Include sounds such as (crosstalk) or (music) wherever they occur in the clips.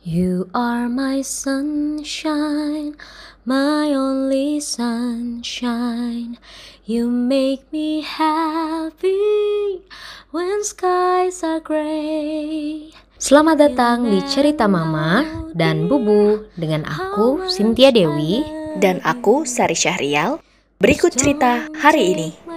You are my sunshine, my only sunshine. You make me happy when skies are gray. Selamat datang di Cerita Mama dan Bubu dengan aku Cynthia Dewi dan aku Sari Syahrial. Berikut cerita hari ini.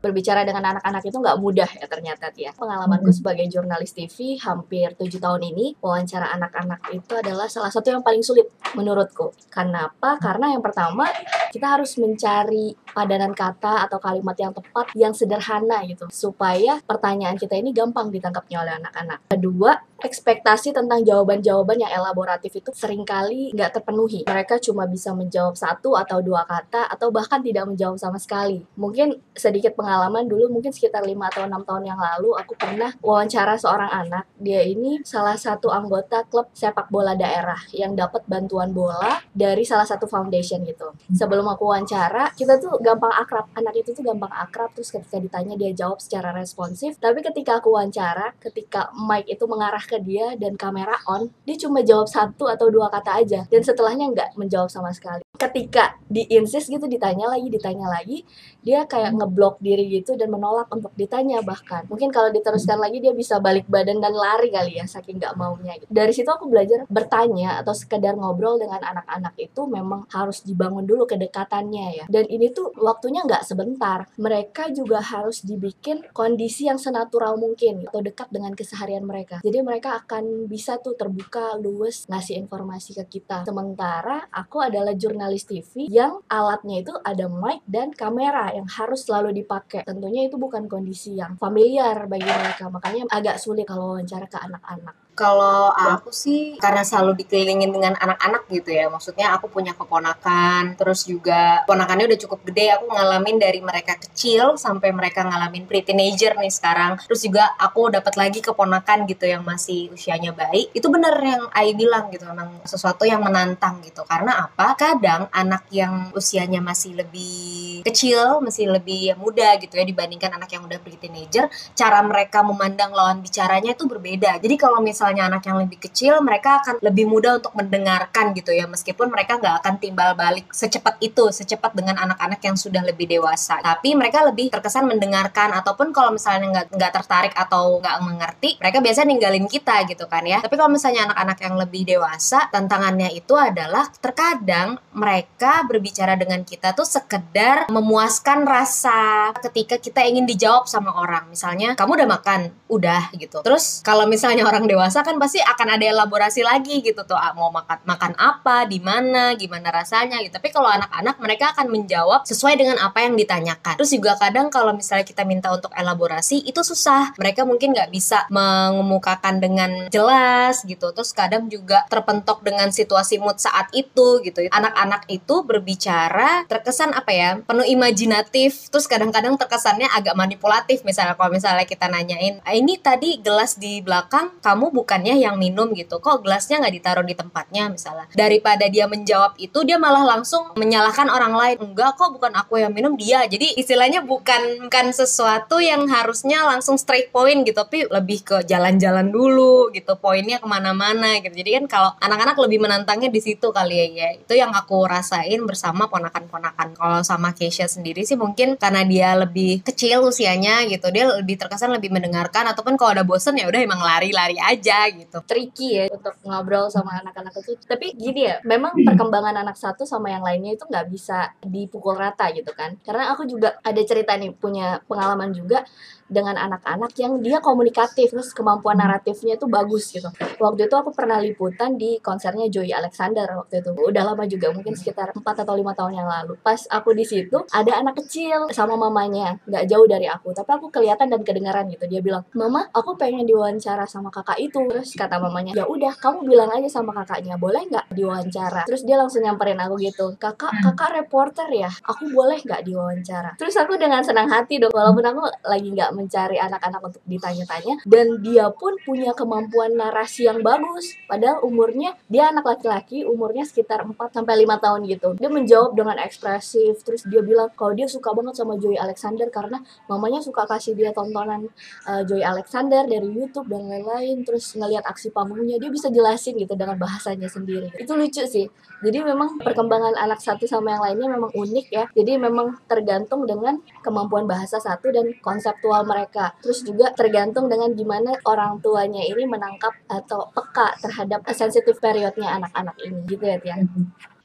Berbicara dengan anak-anak itu nggak mudah ya ternyata ya. Pengalamanku sebagai jurnalis TV hampir tujuh tahun ini, wawancara anak-anak itu adalah salah satu yang paling sulit menurutku. Kenapa? Karena yang pertama kita harus mencari padanan kata atau kalimat yang tepat yang sederhana gitu supaya pertanyaan kita ini gampang ditangkapnya oleh anak-anak. Kedua, ekspektasi tentang jawaban-jawaban yang elaboratif itu sering kali nggak terpenuhi. Mereka cuma bisa menjawab satu atau dua kata atau bahkan tidak menjawab sama sekali. Mungkin sedikit pengalaman dulu mungkin sekitar lima atau enam tahun yang lalu aku pernah wawancara seorang anak. Dia ini salah satu anggota klub sepak bola daerah yang dapat bantuan bola dari salah satu foundation gitu. Sebelum aku wawancara, kita tuh gampang akrab. Anak itu tuh gampang akrab terus ketika ditanya dia jawab secara responsif. Tapi ketika aku wawancara, ketika mic itu mengarah ke dia dan kamera on, dia cuma jawab satu atau dua kata aja dan setelahnya nggak menjawab sama sekali. Ketika di insist gitu ditanya lagi, ditanya lagi, dia kayak ngeblok diri gitu dan menolak untuk ditanya bahkan. Mungkin kalau diteruskan lagi dia bisa balik badan dan lari kali ya saking nggak maunya. Gitu. Dari situ aku belajar bertanya atau sekedar ngobrol dengan anak-anak itu memang harus dibangun dulu kedekatannya ya. Dan ini tuh waktunya nggak sebentar. Mereka juga harus dibikin kondisi yang senatural mungkin atau dekat dengan keseharian mereka. Jadi mereka akan bisa tuh terbuka luwes ngasih informasi ke kita. Sementara aku adalah jurnalis TV yang alatnya itu ada mic dan kamera yang harus selalu dipakai. Tentunya itu bukan kondisi yang familiar bagi mereka, makanya agak sulit kalau wawancara ke anak-anak. Kalau aku sih karena selalu dikelilingin dengan anak-anak gitu ya. Maksudnya aku punya keponakan, terus juga keponakannya udah cukup gede. Aku ngalamin dari mereka kecil sampai mereka ngalamin pre-teenager nih sekarang. Terus juga aku dapat lagi keponakan gitu yang masih usianya baik. Itu bener yang Ai bilang gitu, memang sesuatu yang menantang gitu. Karena apa? Kadang anak yang usianya masih lebih kecil, masih lebih muda gitu ya dibandingkan anak yang udah pre-teenager, cara mereka memandang lawan bicaranya itu berbeda. Jadi kalau misalnya misalnya anak yang lebih kecil mereka akan lebih mudah untuk mendengarkan gitu ya. Meskipun mereka nggak akan timbal balik secepat itu secepat dengan anak-anak yang sudah lebih dewasa. Tapi mereka lebih terkesan mendengarkan. Ataupun kalau misalnya nggak nggak tertarik atau nggak mengerti mereka biasanya ninggalin kita gitu kan ya. Tapi kalau misalnya anak-anak yang lebih dewasa tantangannya itu adalah terkadang mereka berbicara dengan kita tuh sekedar memuaskan rasa ketika kita ingin dijawab sama orang. Misalnya kamu udah makan? Udah gitu. Terus kalau misalnya orang dewasa dewasa kan pasti akan ada elaborasi lagi gitu tuh ah, mau makan makan apa di mana gimana rasanya gitu. Tapi kalau anak-anak mereka akan menjawab sesuai dengan apa yang ditanyakan. Terus juga kadang kalau misalnya kita minta untuk elaborasi itu susah. Mereka mungkin nggak bisa mengemukakan dengan jelas gitu. Terus kadang juga terpentok dengan situasi mood saat itu gitu. Anak-anak itu berbicara terkesan apa ya penuh imajinatif. Terus kadang-kadang terkesannya agak manipulatif misalnya kalau misalnya kita nanyain ah, ini tadi gelas di belakang kamu bukannya yang minum gitu. Kok gelasnya nggak ditaruh di tempatnya misalnya. Daripada dia menjawab itu dia malah langsung menyalahkan orang lain. Enggak kok bukan aku yang minum dia. Jadi istilahnya bukan bukan sesuatu yang harusnya langsung straight point gitu tapi lebih ke jalan-jalan dulu gitu poinnya ke mana-mana gitu. Jadi kan kalau anak-anak lebih menantangnya di situ kali ya, ya. Itu yang aku rasain bersama ponakan-ponakan. Kalau sama Keisha sendiri sih mungkin karena dia lebih kecil usianya gitu dia lebih terkesan lebih mendengarkan ataupun kalau ada bosen ya udah emang lari-lari aja gitu. Tricky ya untuk ngobrol sama anak-anak itu. Tapi gini ya memang perkembangan anak satu sama yang lainnya itu nggak bisa dipukul rata gitu kan. Karena aku juga ada cerita nih punya pengalaman juga dengan anak-anak yang dia komunikatif terus kemampuan hmm. naratifnya itu bagus gitu. Waktu itu aku pernah liputan di konsernya Joy Alexander waktu itu. Udah lama juga mungkin sekitar 4 atau lima tahun yang lalu. Pas aku di situ ada anak kecil sama mamanya. Nggak jauh dari aku tapi aku kelihatan dan kedengaran gitu. Dia bilang mama aku pengen diwawancara sama kakak itu. Terus kata mamanya ya udah kamu bilang aja sama kakaknya. Boleh nggak diwawancara? Terus dia langsung nyamperin aku gitu. Kakak hmm. kakak reporter ya? Aku boleh nggak diwawancara? Terus aku dengan senang hati dong walaupun aku lagi nggak mencari anak-anak untuk ditanya-tanya dan dia pun punya kemampuan narasi yang bagus. Padahal umurnya dia anak laki-laki umurnya sekitar 4 sampai 5 tahun gitu. Dia menjawab dengan ekspresif terus dia bilang kalau dia suka banget sama Joy Alexander karena mamanya suka kasih dia tontonan uh, Joy Alexander dari YouTube dan lain-lain terus ngelihat aksi panggungnya dia bisa jelasin gitu dengan bahasanya sendiri. Itu lucu sih. Jadi memang perkembangan anak satu sama yang lainnya memang unik ya. Jadi memang tergantung dengan kemampuan bahasa satu dan konseptual mereka. Terus juga tergantung dengan gimana orang tuanya ini menangkap atau peka terhadap sensitif periodnya anak-anak ini. Gitu ya Tian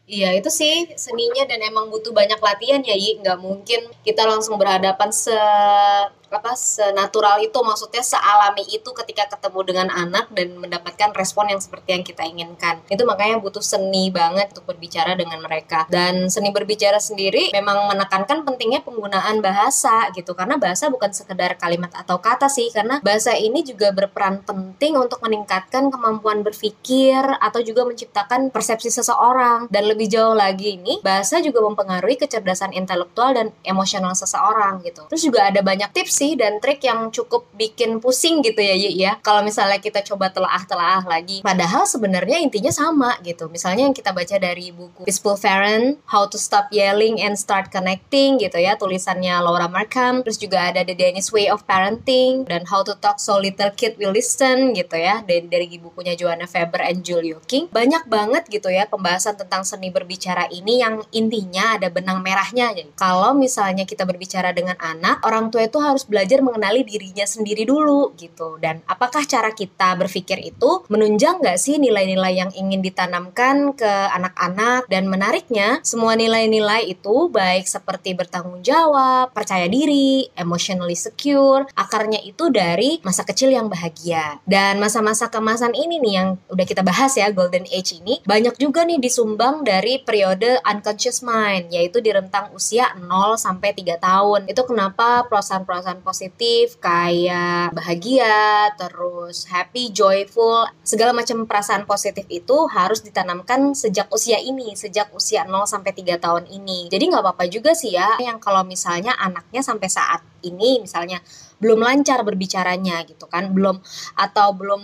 Iya itu sih seninya dan emang butuh banyak latihan ya Yi. Nggak mungkin kita langsung berhadapan se apa senatural itu maksudnya sealami itu ketika ketemu dengan anak dan mendapatkan respon yang seperti yang kita inginkan. Itu makanya butuh seni banget untuk berbicara dengan mereka. Dan seni berbicara sendiri memang menekankan pentingnya penggunaan bahasa gitu. Karena bahasa bukan sekedar kalimat atau kata sih karena bahasa ini juga berperan penting untuk meningkatkan kemampuan berpikir atau juga menciptakan persepsi seseorang. Dan lebih jauh lagi ini bahasa juga mempengaruhi kecerdasan intelektual dan emosional seseorang gitu. Terus juga ada banyak tips sih dan trik yang cukup bikin pusing gitu ya Yi ya. Kalau misalnya kita coba telah-telah lagi. Padahal sebenarnya intinya sama gitu. Misalnya yang kita baca dari buku Peaceful Parent, How to Stop Yelling and Start Connecting gitu ya. Tulisannya Laura Markham. Terus juga ada The Danish Way of Parenting dan How to Talk So Little Kid Will Listen gitu ya. Dari, dari bukunya Joanna Faber and Julio King. Banyak banget gitu ya pembahasan tentang seni berbicara ini yang intinya ada benang merahnya. Kalau misalnya kita berbicara dengan anak, orang tua itu harus belajar mengenali dirinya sendiri dulu gitu. Dan apakah cara kita berpikir itu menunjang nggak sih nilai-nilai yang ingin ditanamkan ke anak-anak? Dan menariknya semua nilai-nilai itu baik seperti bertanggung jawab, percaya diri, emotionally secure, akarnya itu dari masa kecil yang bahagia. Dan masa-masa kemasan ini nih yang udah kita bahas ya golden age ini banyak juga nih disumbang dari periode unconscious mind yaitu di rentang usia 0 sampai 3 tahun. Itu kenapa perasaan-perasaan positif kayak bahagia, terus happy, joyful, segala macam perasaan positif itu harus ditanamkan sejak usia ini, sejak usia 0 sampai 3 tahun ini. Jadi nggak apa-apa juga sih ya yang kalau misalnya anaknya sampai saat ini misalnya belum lancar berbicaranya gitu kan, belum atau belum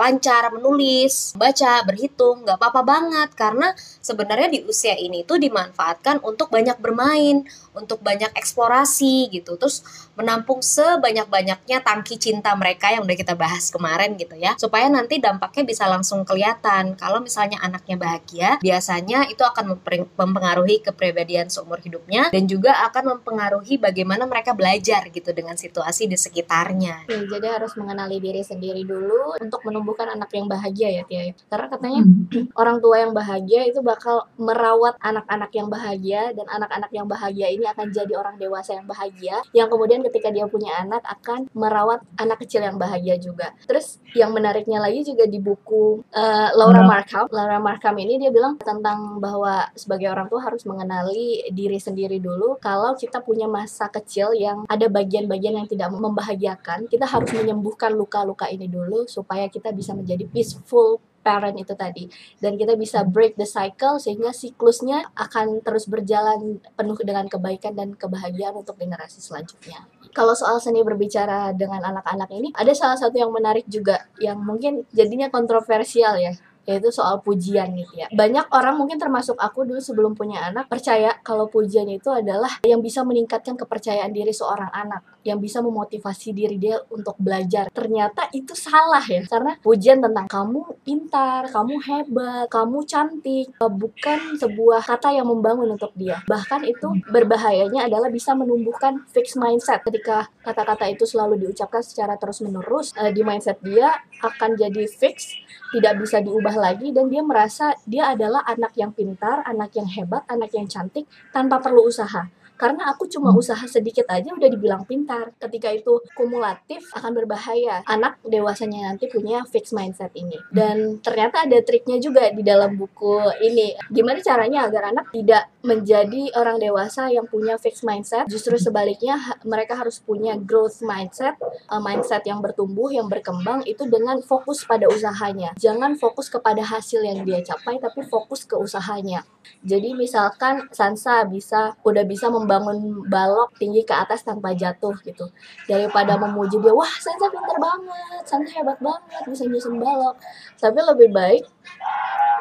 lancar menulis, baca, berhitung, nggak apa-apa banget karena sebenarnya di usia ini tuh dimanfaatkan untuk banyak bermain, untuk banyak eksplorasi gitu, terus menampung sebanyak-banyaknya tangki cinta mereka yang udah kita bahas kemarin gitu ya, supaya nanti dampaknya bisa langsung kelihatan. Kalau misalnya anaknya bahagia, biasanya itu akan mempengaruhi kepribadian seumur hidupnya dan juga akan mempengaruhi bagaimana mereka belajar gitu dengan situasi di sekitarnya. Ya, jadi harus mengenali diri sendiri dulu untuk menumbuh menumbuhkan anak yang bahagia ya Tia ya. Karena katanya hmm. (clears throat) orang tua yang bahagia itu bakal merawat anak-anak yang bahagia dan anak-anak yang bahagia ini akan jadi orang dewasa yang bahagia yang kemudian ketika dia punya anak akan merawat anak kecil yang bahagia juga. Terus yang menariknya lagi juga di buku uh, Laura. Markham, Laura Markham ini dia bilang tentang bahwa sebagai orang tua harus mengenali diri sendiri dulu. Kalau kita punya masa kecil yang ada bagian-bagian yang tidak membahagiakan, kita harus menyembuhkan luka-luka ini dulu supaya kita bisa menjadi peaceful parent itu tadi dan kita bisa break the cycle sehingga siklusnya akan terus berjalan penuh dengan kebaikan dan kebahagiaan untuk generasi selanjutnya. Kalau soal seni berbicara dengan anak-anak ini ada salah satu yang menarik juga yang mungkin jadinya kontroversial ya yaitu soal pujian gitu ya. Banyak orang mungkin termasuk aku dulu sebelum punya anak percaya kalau pujian itu adalah yang bisa meningkatkan kepercayaan diri seorang anak, yang bisa memotivasi diri dia untuk belajar. Ternyata itu salah ya, karena pujian tentang kamu pintar, kamu hebat, kamu cantik, bukan sebuah kata yang membangun untuk dia. Bahkan itu berbahayanya adalah bisa menumbuhkan fixed mindset ketika kata-kata itu selalu diucapkan secara terus-menerus eh, di mindset dia akan jadi fix, tidak bisa diubah lagi dan dia merasa dia adalah anak yang pintar, anak yang hebat, anak yang cantik tanpa perlu usaha karena aku cuma hmm. usaha sedikit aja udah dibilang pintar. Ketika itu kumulatif akan berbahaya. Anak dewasanya nanti punya fixed mindset ini. Hmm. dan ternyata ada triknya juga di dalam buku ini. Gimana caranya agar anak tidak menjadi orang dewasa yang punya fixed mindset? Justru sebaliknya mereka harus punya growth mindset uh, mindset yang bertumbuh yang berkembang itu dengan fokus pada usahanya. Jangan fokus kepada hasil yang dia capai tapi fokus ke usahanya. Jadi misalkan Sansa bisa udah bisa membangun ngebangun balok tinggi ke atas tanpa jatuh gitu. Daripada memuji dia wah Sansa pinter banget Sansa hebat banget bisa nyusun balok. Tapi lebih baik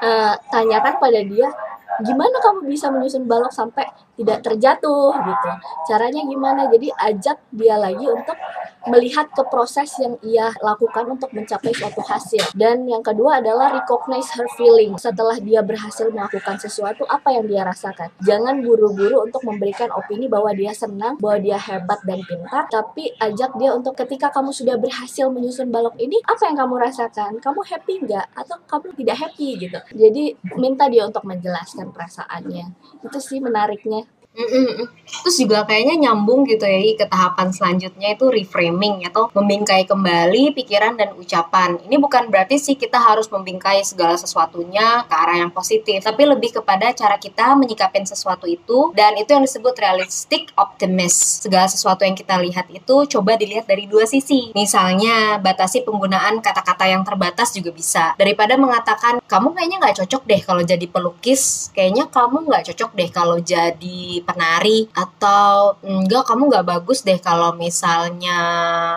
uh, tanyakan pada dia gimana kamu bisa menyusun balok sampai tidak terjatuh? Gitu. Caranya gimana? Jadi ajak dia lagi untuk melihat ke proses yang ia lakukan untuk mencapai suatu hasil. Dan yang kedua adalah recognize her feeling. Setelah dia berhasil melakukan sesuatu apa yang dia rasakan? Jangan buru-buru untuk memberikan opini bahwa dia senang bahwa dia hebat dan pintar tapi ajak dia untuk ketika kamu sudah berhasil menyusun balok ini apa yang kamu rasakan? Kamu happy nggak? Atau kamu tidak happy gitu? Jadi minta dia untuk menjelaskan perasaannya. Itu sih menariknya Terus juga kayaknya nyambung gitu ya ke tahapan selanjutnya itu reframing atau membingkai kembali pikiran dan ucapan. Ini bukan berarti sih kita harus membingkai segala sesuatunya ke arah yang positif, tapi lebih kepada cara kita menyikapin sesuatu itu dan itu yang disebut realistic optimist. Segala sesuatu yang kita lihat itu coba dilihat dari dua sisi. Misalnya batasi penggunaan kata-kata yang terbatas juga bisa. Daripada mengatakan kamu kayaknya nggak cocok deh kalau jadi pelukis, kayaknya kamu nggak cocok deh kalau jadi penari atau enggak kamu nggak bagus deh kalau misalnya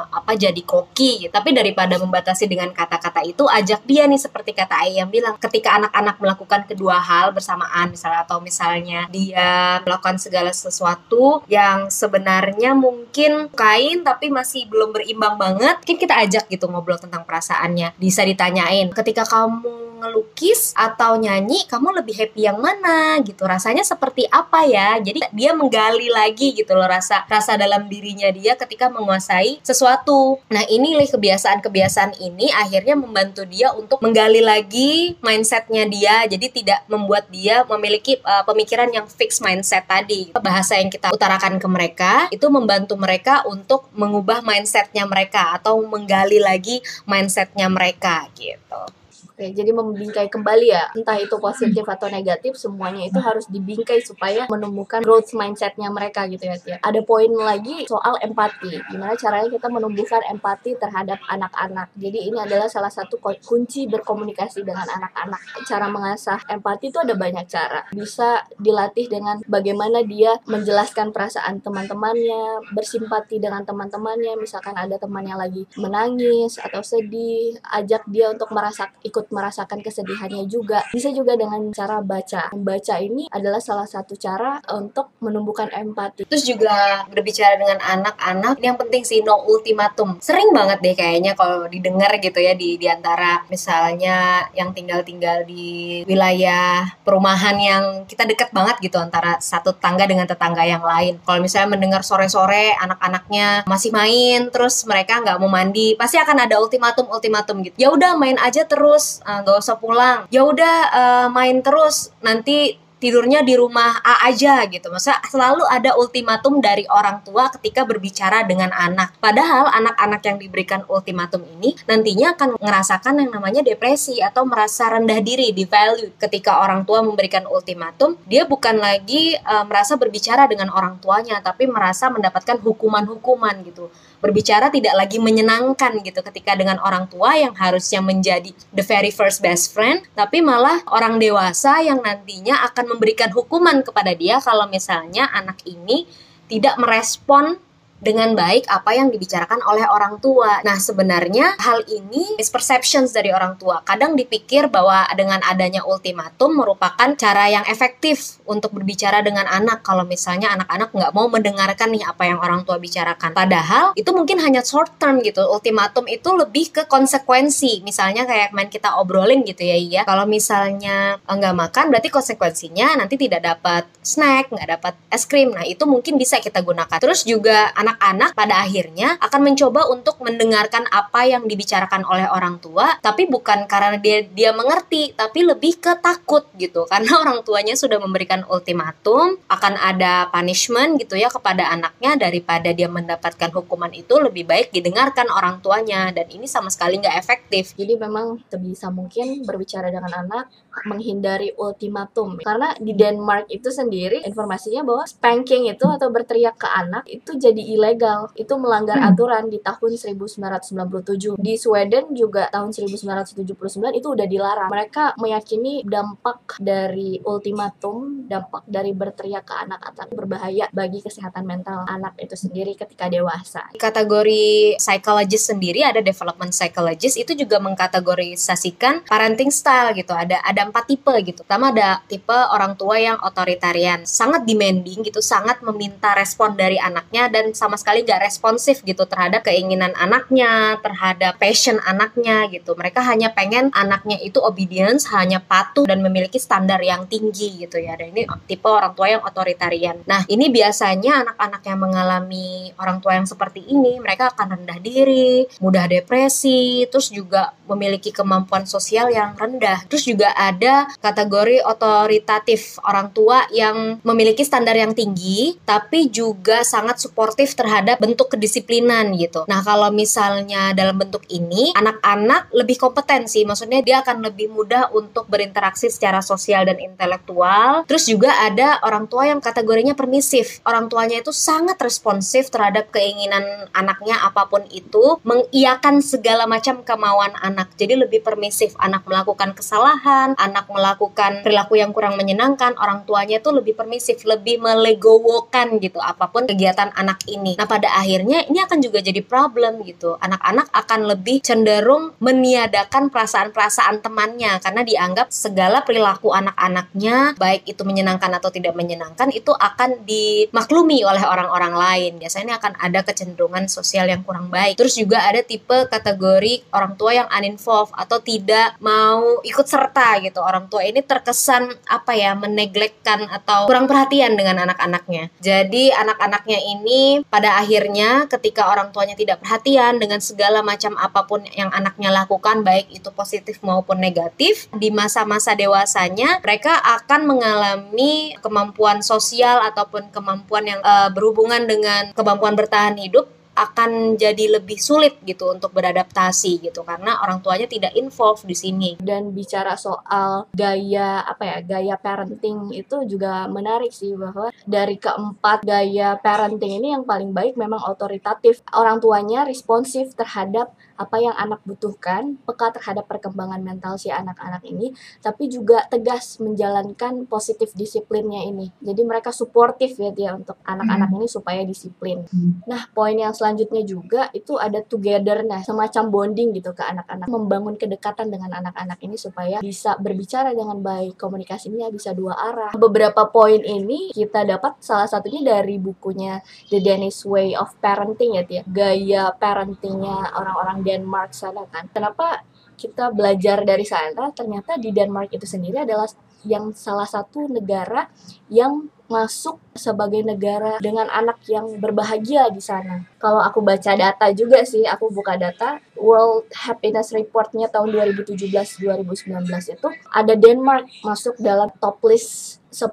apa jadi koki. Tapi daripada membatasi dengan kata-kata itu ajak dia nih seperti kata Ayam bilang. Ketika anak-anak melakukan kedua hal bersamaan misalnya atau misalnya dia melakukan segala sesuatu yang sebenarnya mungkin kain tapi masih belum berimbang banget mungkin kita ajak gitu ngobrol tentang perasaannya. Bisa ditanyain ketika kamu ngelukis atau nyanyi kamu lebih happy yang mana? Gitu. Rasanya seperti apa ya? jadi dia menggali lagi gitu loh rasa rasa dalam dirinya dia ketika menguasai sesuatu. Nah ini kebiasaan-kebiasaan ini akhirnya membantu dia untuk menggali lagi mindsetnya dia. Jadi tidak membuat dia memiliki uh, pemikiran yang fix mindset tadi. Bahasa yang kita utarakan ke mereka itu membantu mereka untuk mengubah mindsetnya mereka atau menggali lagi mindsetnya mereka gitu Oke, jadi membingkai kembali ya, entah itu positif atau negatif, semuanya itu harus dibingkai supaya menemukan growth mindsetnya mereka gitu ya, Tia. Ada poin lagi soal empati, gimana caranya kita menumbuhkan empati terhadap anak-anak. Jadi ini adalah salah satu kunci berkomunikasi dengan anak-anak. Cara mengasah empati itu ada banyak cara. Bisa dilatih dengan bagaimana dia menjelaskan perasaan teman-temannya, bersimpati dengan teman-temannya, misalkan ada teman yang lagi menangis atau sedih, ajak dia untuk merasa ikut merasakan kesedihannya juga. Bisa juga dengan cara baca. Membaca ini adalah salah satu cara untuk menumbuhkan empati. Terus juga berbicara dengan anak-anak, yang penting sih no ultimatum. Sering banget deh kayaknya kalau didengar gitu ya di di antara misalnya yang tinggal-tinggal di wilayah perumahan yang kita deket banget gitu antara satu tangga dengan tetangga yang lain. Kalau misalnya mendengar sore-sore anak-anaknya masih main, terus mereka nggak mau mandi, pasti akan ada ultimatum-ultimatum gitu. Ya udah main aja terus nggak uh, usah pulang ya udah uh, main terus nanti tidurnya di rumah A aja gitu. Masa selalu ada ultimatum dari orang tua ketika berbicara dengan anak. Padahal anak-anak yang diberikan ultimatum ini nantinya akan merasakan yang namanya depresi atau merasa rendah diri, di value ketika orang tua memberikan ultimatum, dia bukan lagi uh, merasa berbicara dengan orang tuanya tapi merasa mendapatkan hukuman-hukuman gitu berbicara tidak lagi menyenangkan gitu ketika dengan orang tua yang harusnya menjadi the very first best friend tapi malah orang dewasa yang nantinya akan memberikan hukuman kepada dia kalau misalnya anak ini tidak merespon dengan baik apa yang dibicarakan oleh orang tua. Nah, sebenarnya hal ini is perceptions dari orang tua. Kadang dipikir bahwa dengan adanya ultimatum merupakan cara yang efektif untuk berbicara dengan anak kalau misalnya anak-anak nggak mau mendengarkan nih apa yang orang tua bicarakan. Padahal itu mungkin hanya short term gitu. Ultimatum itu lebih ke konsekuensi. Misalnya kayak main kita obrolin gitu ya, iya. Kalau misalnya nggak makan berarti konsekuensinya nanti tidak dapat snack, nggak dapat es krim. Nah, itu mungkin bisa kita gunakan. Terus juga anak anak-anak pada akhirnya akan mencoba untuk mendengarkan apa yang dibicarakan oleh orang tua, tapi bukan karena dia dia mengerti, tapi lebih ke takut gitu. (laughs) Karena orang tuanya sudah memberikan ultimatum akan ada punishment gitu ya kepada anaknya daripada dia mendapatkan hukuman itu lebih baik didengarkan orang tuanya dan ini sama sekali nggak efektif. Jadi memang sebisa mungkin berbicara dengan anak menghindari ultimatum karena di Denmark itu sendiri informasinya bahwa spanking itu atau berteriak ke anak itu jadi ilegal. Itu melanggar Hmm. aturan di tahun 1997. Di Sweden juga tahun 1979 itu udah dilarang. Mereka meyakini dampak dari ultimatum, dampak dari berteriak ke anak-anak berbahaya bagi kesehatan mental anak itu sendiri ketika dewasa. kategori psychologist sendiri ada development psychologist itu juga mengkategorisasikan parenting style gitu ada ada empat tipe gitu pertama ada tipe orang tua yang otoritarian sangat demanding gitu sangat meminta respon dari anaknya dan sama sekali gak responsif gitu terhadap keinginan anaknya terhadap passion anaknya gitu. Mereka hanya pengen anaknya itu obedience hanya patuh dan memiliki standar yang tinggi gitu ya. Dan ini tipe orang tua yang otoritarian. Nah ini biasanya anak-anak yang mengalami orang tua yang seperti ini mereka akan rendah diri, mudah depresi, terus juga memiliki kemampuan sosial yang rendah. Terus juga ada kategori otoritatif orang tua yang memiliki standar yang tinggi tapi juga sangat suportif terhadap bentuk kedisiplinan gitu. Nah, kalau misalnya dalam bentuk ini anak-anak lebih kompeten sih, maksudnya dia akan lebih mudah untuk berinteraksi secara sosial dan intelektual. Terus juga ada orang tua yang kategorinya permisif. Orang tuanya itu sangat responsif terhadap keinginan anaknya apa pun itu, mengiyakan segala macam kemauan anak. Jadi lebih permisif. Anak melakukan kesalahan, anak melakukan perilaku yang kurang menyenangkan, orang tuanya itu lebih permisif, lebih melegowokan gitu apa pun kegiatan anak ini. Nah, pada akhirnya ini akan juga jadi problem gitu. Anak-anak akan lebih cenderung meniadakan perasaan-perasaan temannya karena dianggap segala perilaku anak-anaknya baik itu menyenangkan atau tidak menyenangkan itu akan dimaklumi oleh orang-orang lain. Biasanya ini akan ada kecenderungan sosial yang kurang baik. Terus juga ada tipe kategori orang tua yang uninvolved atau tidak mau ikut serta gitu. Orang tua ini terkesan apa ya meneglekkan atau kurang perhatian dengan anak-anaknya. Jadi anak-anaknya ini pada akhirnya ketika orang tuanya tidak perhatian dengan segala macam apa pun yang anaknya lakukan baik itu positif maupun negatif di masa-masa dewasanya mereka akan mengalami kemampuan sosial ataupun kemampuan yang eh, berhubungan dengan kemampuan bertahan hidup akan jadi lebih sulit gitu untuk beradaptasi gitu karena orang tuanya tidak involved di sini. dan bicara soal gaya apa ya gaya parenting itu juga menarik sih bahwa dari keempat gaya parenting ini yang paling baik memang otoritatif orang tuanya responsif terhadap apa yang anak butuhkan peka terhadap perkembangan mental si anak-anak ini tapi juga tegas menjalankan positif disiplinnya ini. Jadi mereka suportif ya dia untuk anak-anak ini supaya disiplin. Nah poin yang selanjutnya juga itu ada togetherness semacam bonding gitu ke anak-anak. Membangun kedekatan dengan anak-anak ini supaya bisa berbicara dengan baik komunikasinya bisa dua arah. Beberapa poin ini kita dapat salah satunya dari bukunya The Danish Way of Parenting ya Tia. Gaya parentingnya orang-orang Denmark sana kan kenapa kita belajar dari sana ternyata di Denmark itu sendiri adalah yang salah satu negara yang masuk sebagai negara dengan anak yang berbahagia di sana. Kalau aku baca data juga sih, aku buka data World Happiness Report-nya tahun 2017-2019 itu ada Denmark masuk dalam top list 10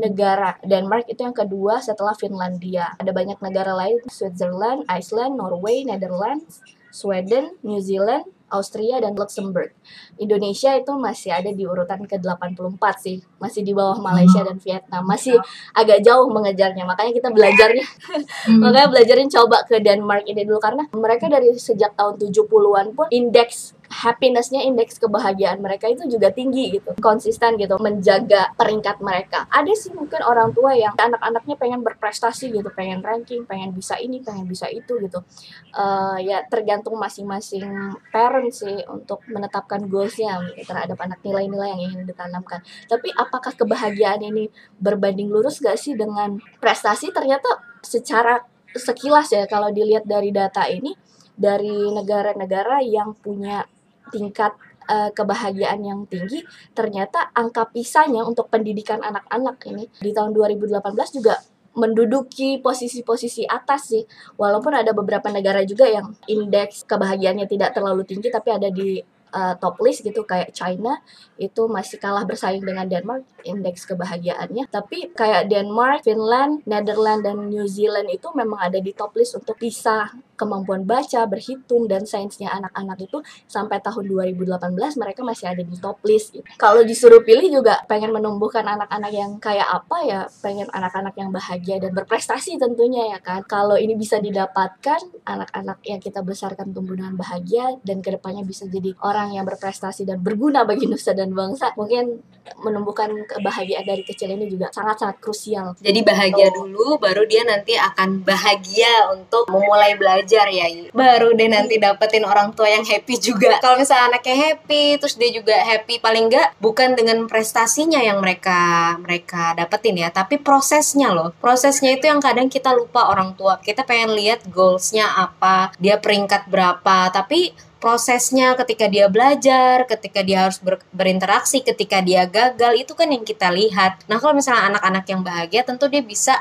negara. Denmark itu yang kedua setelah Finlandia. Ada banyak negara lain, Switzerland, Iceland, Norway, Netherlands, Sweden, New Zealand, Austria dan Luxembourg. Indonesia itu masih ada di urutan ke-84 sih, masih di bawah Malaysia dan Vietnam. Masih agak jauh mengejarnya. Makanya kita belajarnya (laughs) makanya belajarin coba ke Denmark ini dulu karena mereka dari sejak tahun 70-an pun indeks happinessnya indeks kebahagiaan mereka itu juga tinggi gitu konsisten gitu menjaga peringkat mereka. Ada sih mungkin orang tua yang anak-anaknya pengen berprestasi gitu pengen ranking pengen bisa ini pengen bisa itu gitu. Eh, ya tergantung masing-masing parent sih untuk menetapkan goalsnya terhadap anak nilai-nilai yang ingin ditanamkan. Tapi apakah kebahagiaan ini berbanding lurus gak sih dengan prestasi? Ternyata secara sekilas ya kalau dilihat dari data ini dari negara-negara yang punya tingkat eh, kebahagiaan yang tinggi ternyata angka pisahnya untuk pendidikan anak-anak ini di tahun 2018 juga menduduki posisi-posisi atas sih. Walaupun ada beberapa negara juga yang indeks kebahagiaannya tidak terlalu tinggi tapi ada di uh, top list gitu kayak China itu masih kalah bersaing dengan Denmark indeks kebahagiaannya tapi kayak Denmark, Finland, Netherlands dan New Zealand itu memang ada di top list untuk bisa kemampuan baca, berhitung dan sainsnya anak-anak itu sampai tahun 2018 mereka masih ada di top list gitu. Kalau disuruh pilih juga pengen menumbuhkan anak-anak yang kayak apa ya, pengen anak-anak yang bahagia dan berprestasi tentunya ya kan. Kalau ini bisa didapatkan anak-anak yang kita besarkan tumbuh dengan bahagia dan ke depannya bisa jadi orang yang berprestasi dan berguna bagi nusa dan bangsa, mungkin menumbuhkan kebahagiaan dari kecil ini juga sangat-sangat krusial. Jadi bahagia dulu, baru dia nanti akan bahagia untuk memulai belajar ya. Baru deh nanti dapetin orang tua yang happy juga. Kalau misalnya anaknya happy, terus dia juga happy, paling enggak bukan dengan prestasinya yang mereka mereka dapetin ya, tapi prosesnya loh. Prosesnya itu yang kadang kita lupa orang tua. Kita pengen lihat goalsnya apa, dia peringkat berapa, tapi prosesnya ketika dia belajar, ketika dia harus ber, berinteraksi, ketika dia gagal itu kan yang kita lihat. Nah kalau misalnya anak-anak yang bahagia tentu dia bisa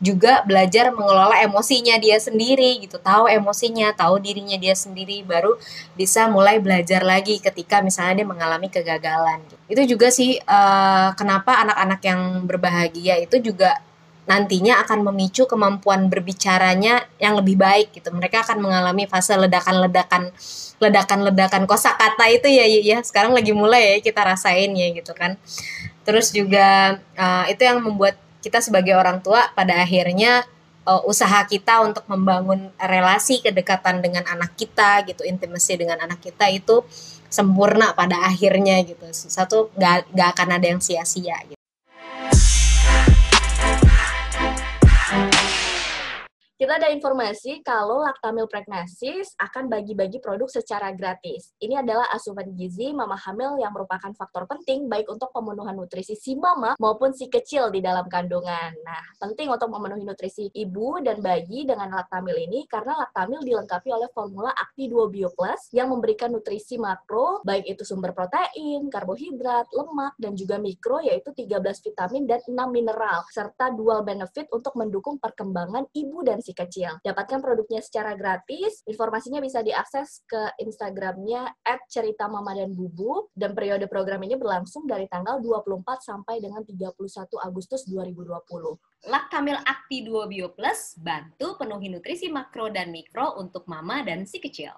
juga belajar mengelola emosinya dia sendiri gitu, tahu emosinya, tahu dirinya dia sendiri, baru bisa mulai belajar lagi ketika misalnya dia mengalami kegagalan. Itu juga sih uh, kenapa anak-anak yang berbahagia itu juga nantinya akan memicu kemampuan berbicaranya yang lebih baik gitu. Mereka akan mengalami fase ledakan-ledakan ledakan-ledakan kosakata itu ya ya sekarang lagi mulai ya kita rasain ya gitu kan terus juga uh, itu yang membuat kita sebagai orang tua pada akhirnya uh, usaha kita untuk membangun relasi kedekatan dengan anak kita gitu intimasi dengan anak kita itu sempurna pada akhirnya gitu satu nggak nggak akan ada yang sia-sia gitu. Kita ada informasi kalau Laktamil Pregnasis akan bagi-bagi produk secara gratis. Ini adalah asupan gizi mama hamil yang merupakan faktor penting baik untuk pemenuhan nutrisi si mama maupun si kecil di dalam kandungan. Nah, penting untuk memenuhi nutrisi ibu dan bayi dengan Laktamil ini karena Laktamil dilengkapi oleh formula Akti 2 Bio Plus yang memberikan nutrisi makro baik itu sumber protein, karbohidrat, lemak dan juga mikro yaitu 13 vitamin dan 6 mineral serta dual benefit untuk mendukung perkembangan ibu dan si kecil. Dapatkan produknya secara gratis. Informasinya bisa diakses ke Instagramnya mama dan periode program ini berlangsung dari tanggal 24 sampai dengan 31 Agustus 2020. Laktamil Akti 2 Bio Plus bantu penuhi nutrisi makro dan mikro untuk mama dan si kecil.